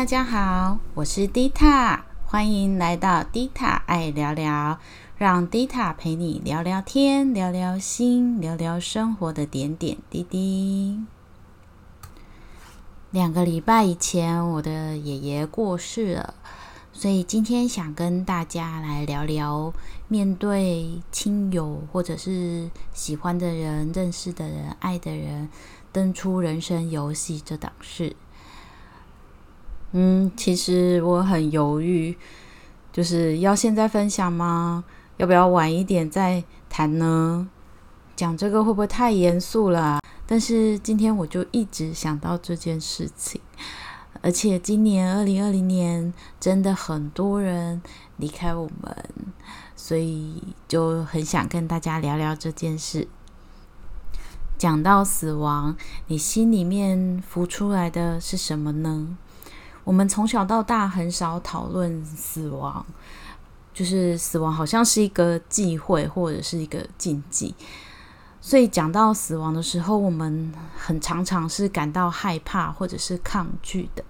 大家好，我是 Dita，欢迎来到 Dita 爱聊聊，让 Dita 陪你聊聊天，聊聊心，聊聊生活的点点滴滴。两个礼拜以前，我的爷爷过世了，所以今天想跟大家来聊聊，面对亲友或者是喜欢的人、认识的人、爱的人，登出人生游戏这档事。嗯，其实我很犹豫，就是要现在分享吗？要不要晚一点再谈呢？讲这个会不会太严肃了？但是今天我就一直想到这件事情，而且今年二零二零年真的很多人离开我们，所以就很想跟大家聊聊这件事。讲到死亡，你心里面浮出来的是什么呢？我们从小到大很少讨论死亡，就是死亡好像是一个忌讳或者是一个禁忌，所以讲到死亡的时候，我们很常常是感到害怕或者是抗拒的。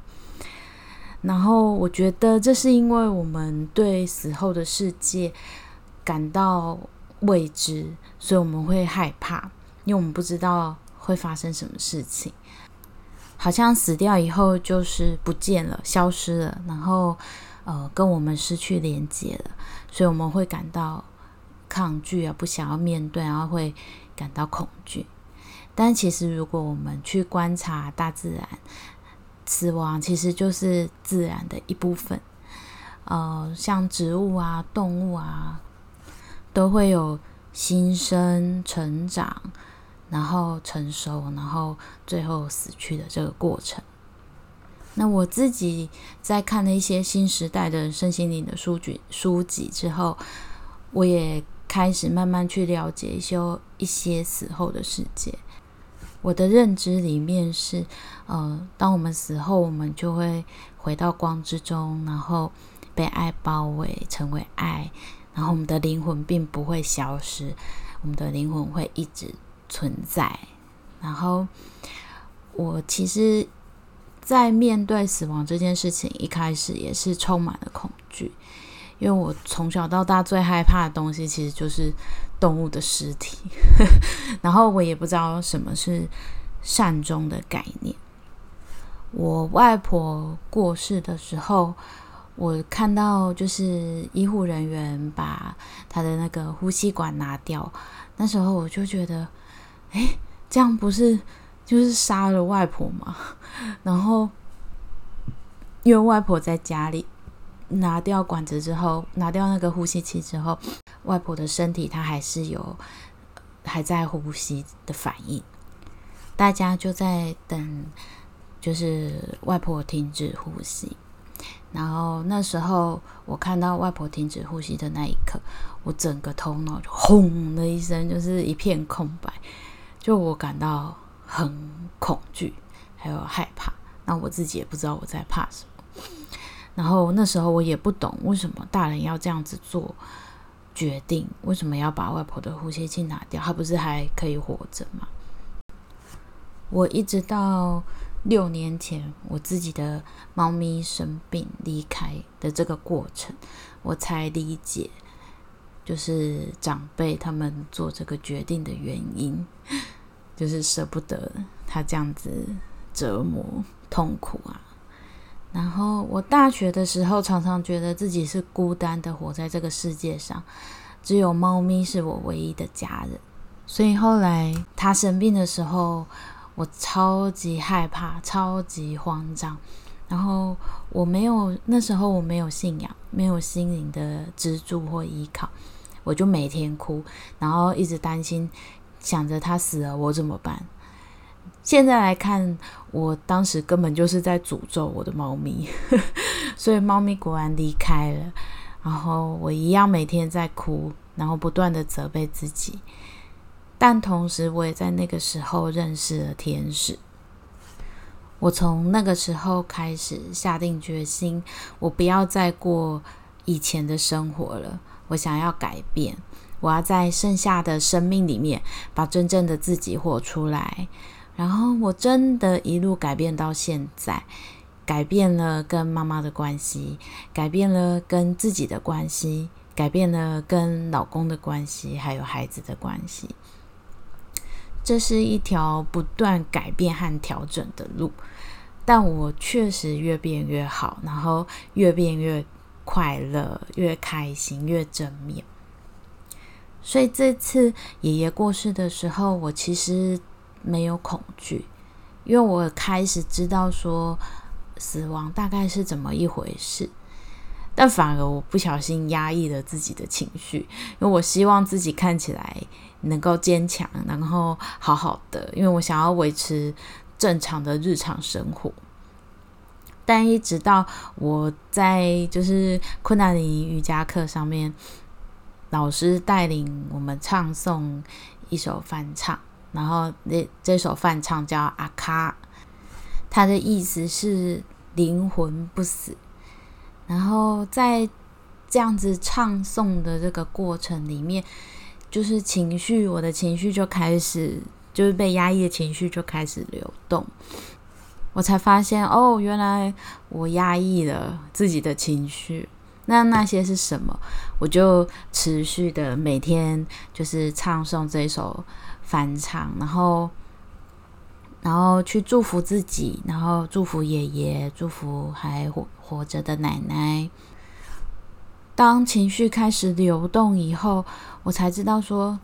然后我觉得这是因为我们对死后的世界感到未知，所以我们会害怕，因为我们不知道会发生什么事情。好像死掉以后就是不见了、消失了，然后呃跟我们失去连接了，所以我们会感到抗拒啊，不想要面对，然后会感到恐惧。但其实如果我们去观察大自然，死亡其实就是自然的一部分。呃，像植物啊、动物啊，都会有新生、成长。然后成熟，然后最后死去的这个过程。那我自己在看了一些新时代的身心灵的书籍书籍之后，我也开始慢慢去了解一些一些死后的世界。我的认知里面是，呃，当我们死后，我们就会回到光之中，然后被爱包围，成为爱，然后我们的灵魂并不会消失，我们的灵魂会一直。存在，然后我其实，在面对死亡这件事情，一开始也是充满了恐惧，因为我从小到大最害怕的东西其实就是动物的尸体，然后我也不知道什么是善终的概念。我外婆过世的时候，我看到就是医护人员把她的那个呼吸管拿掉，那时候我就觉得。哎，这样不是就是杀了外婆吗？然后因为外婆在家里拿掉管子之后，拿掉那个呼吸器之后，外婆的身体她还是有还在呼吸的反应。大家就在等，就是外婆停止呼吸。然后那时候我看到外婆停止呼吸的那一刻，我整个头脑就轰的一声，就是一片空白。就我感到很恐惧，还有害怕。那我自己也不知道我在怕什么。然后那时候我也不懂为什么大人要这样子做决定，为什么要把外婆的呼吸器拿掉？她不是还可以活着吗？我一直到六年前，我自己的猫咪生病离开的这个过程，我才理解。就是长辈他们做这个决定的原因，就是舍不得他这样子折磨痛苦啊。然后我大学的时候，常常觉得自己是孤单的，活在这个世界上，只有猫咪是我唯一的家人。所以后来他生病的时候，我超级害怕，超级慌张。然后我没有那时候我没有信仰，没有心灵的支柱或依靠。我就每天哭，然后一直担心，想着他死了我怎么办？现在来看，我当时根本就是在诅咒我的猫咪，所以猫咪果然离开了，然后我一样每天在哭，然后不断的责备自己，但同时我也在那个时候认识了天使。我从那个时候开始下定决心，我不要再过以前的生活了。我想要改变，我要在剩下的生命里面把真正的自己活出来。然后我真的一路改变到现在，改变了跟妈妈的关系，改变了跟自己的关系，改变了跟老公的关系，还有孩子的关系。这是一条不断改变和调整的路，但我确实越变越好，然后越变越快乐，越开心，越正面。所以这次爷爷过世的时候，我其实没有恐惧，因为我开始知道说死亡大概是怎么一回事。但反而我不小心压抑了自己的情绪，因为我希望自己看起来能够坚强，然后好好的，因为我想要维持正常的日常生活。但一直到我在就是困难的瑜伽课上面。老师带领我们唱诵一首翻唱，然后那这首翻唱叫阿卡，它的意思是灵魂不死。然后在这样子唱诵的这个过程里面，就是情绪，我的情绪就开始，就是被压抑的情绪就开始流动。我才发现，哦，原来我压抑了自己的情绪。那那些是什么？我就持续的每天就是唱诵这首翻唱，然后然后去祝福自己，然后祝福爷爷，祝福还活活着的奶奶。当情绪开始流动以后，我才知道说，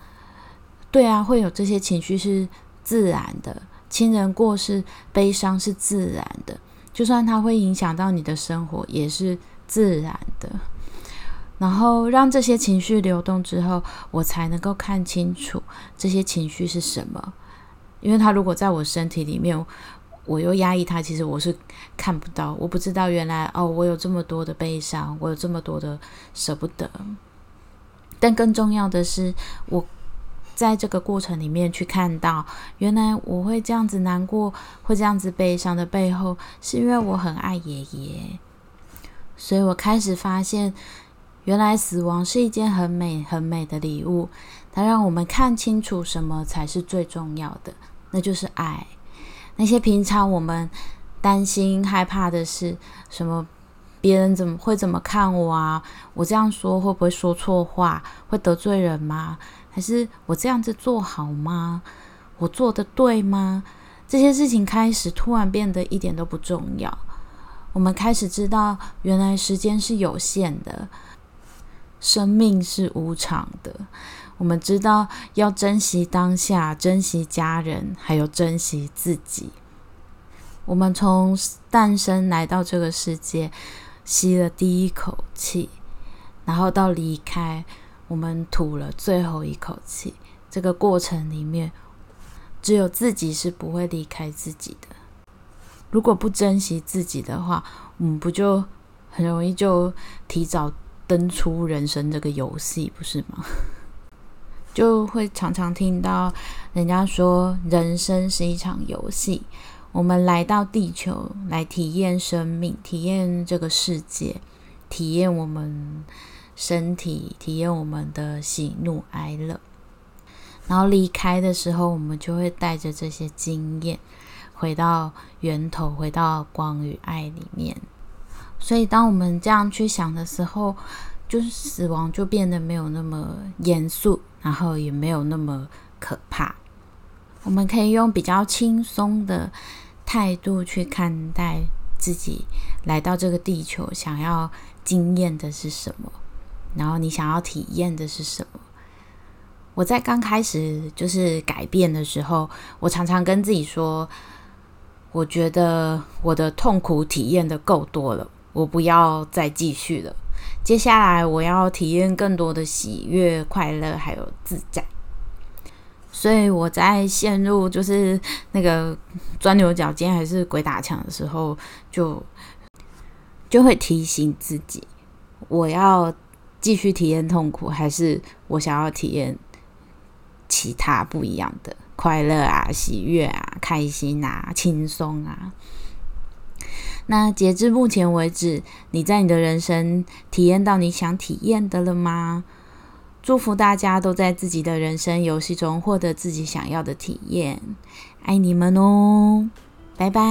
对啊，会有这些情绪是自然的，亲人过世，悲伤是自然的，就算它会影响到你的生活，也是。自然的，然后让这些情绪流动之后，我才能够看清楚这些情绪是什么。因为他如果在我身体里面，我又压抑他，其实我是看不到，我不知道原来哦，我有这么多的悲伤，我有这么多的舍不得。但更重要的是，我在这个过程里面去看到，原来我会这样子难过，会这样子悲伤的背后，是因为我很爱爷爷。所以我开始发现，原来死亡是一件很美、很美的礼物。它让我们看清楚什么才是最重要的，那就是爱。那些平常我们担心、害怕的事，什么别人怎么会怎么看我啊？我这样说会不会说错话？会得罪人吗？还是我这样子做好吗？我做的对吗？这些事情开始突然变得一点都不重要。我们开始知道，原来时间是有限的，生命是无常的。我们知道要珍惜当下，珍惜家人，还有珍惜自己。我们从诞生来到这个世界，吸了第一口气，然后到离开，我们吐了最后一口气。这个过程里面，只有自己是不会离开自己的。如果不珍惜自己的话，我们不就很容易就提早登出人生这个游戏，不是吗？就会常常听到人家说，人生是一场游戏，我们来到地球来体验生命，体验这个世界，体验我们身体，体验我们的喜怒哀乐，然后离开的时候，我们就会带着这些经验。回到源头，回到光与爱里面。所以，当我们这样去想的时候，就是死亡就变得没有那么严肃，然后也没有那么可怕。我们可以用比较轻松的态度去看待自己来到这个地球，想要经验的是什么，然后你想要体验的是什么。我在刚开始就是改变的时候，我常常跟自己说。我觉得我的痛苦体验的够多了，我不要再继续了。接下来我要体验更多的喜悦、快乐，还有自在。所以我在陷入就是那个钻牛角尖还是鬼打墙的时候，就就会提醒自己：我要继续体验痛苦，还是我想要体验其他不一样的？快乐啊，喜悦啊，开心啊，轻松啊。那截至目前为止，你在你的人生体验到你想体验的了吗？祝福大家都在自己的人生游戏中获得自己想要的体验爱你们哦拜拜。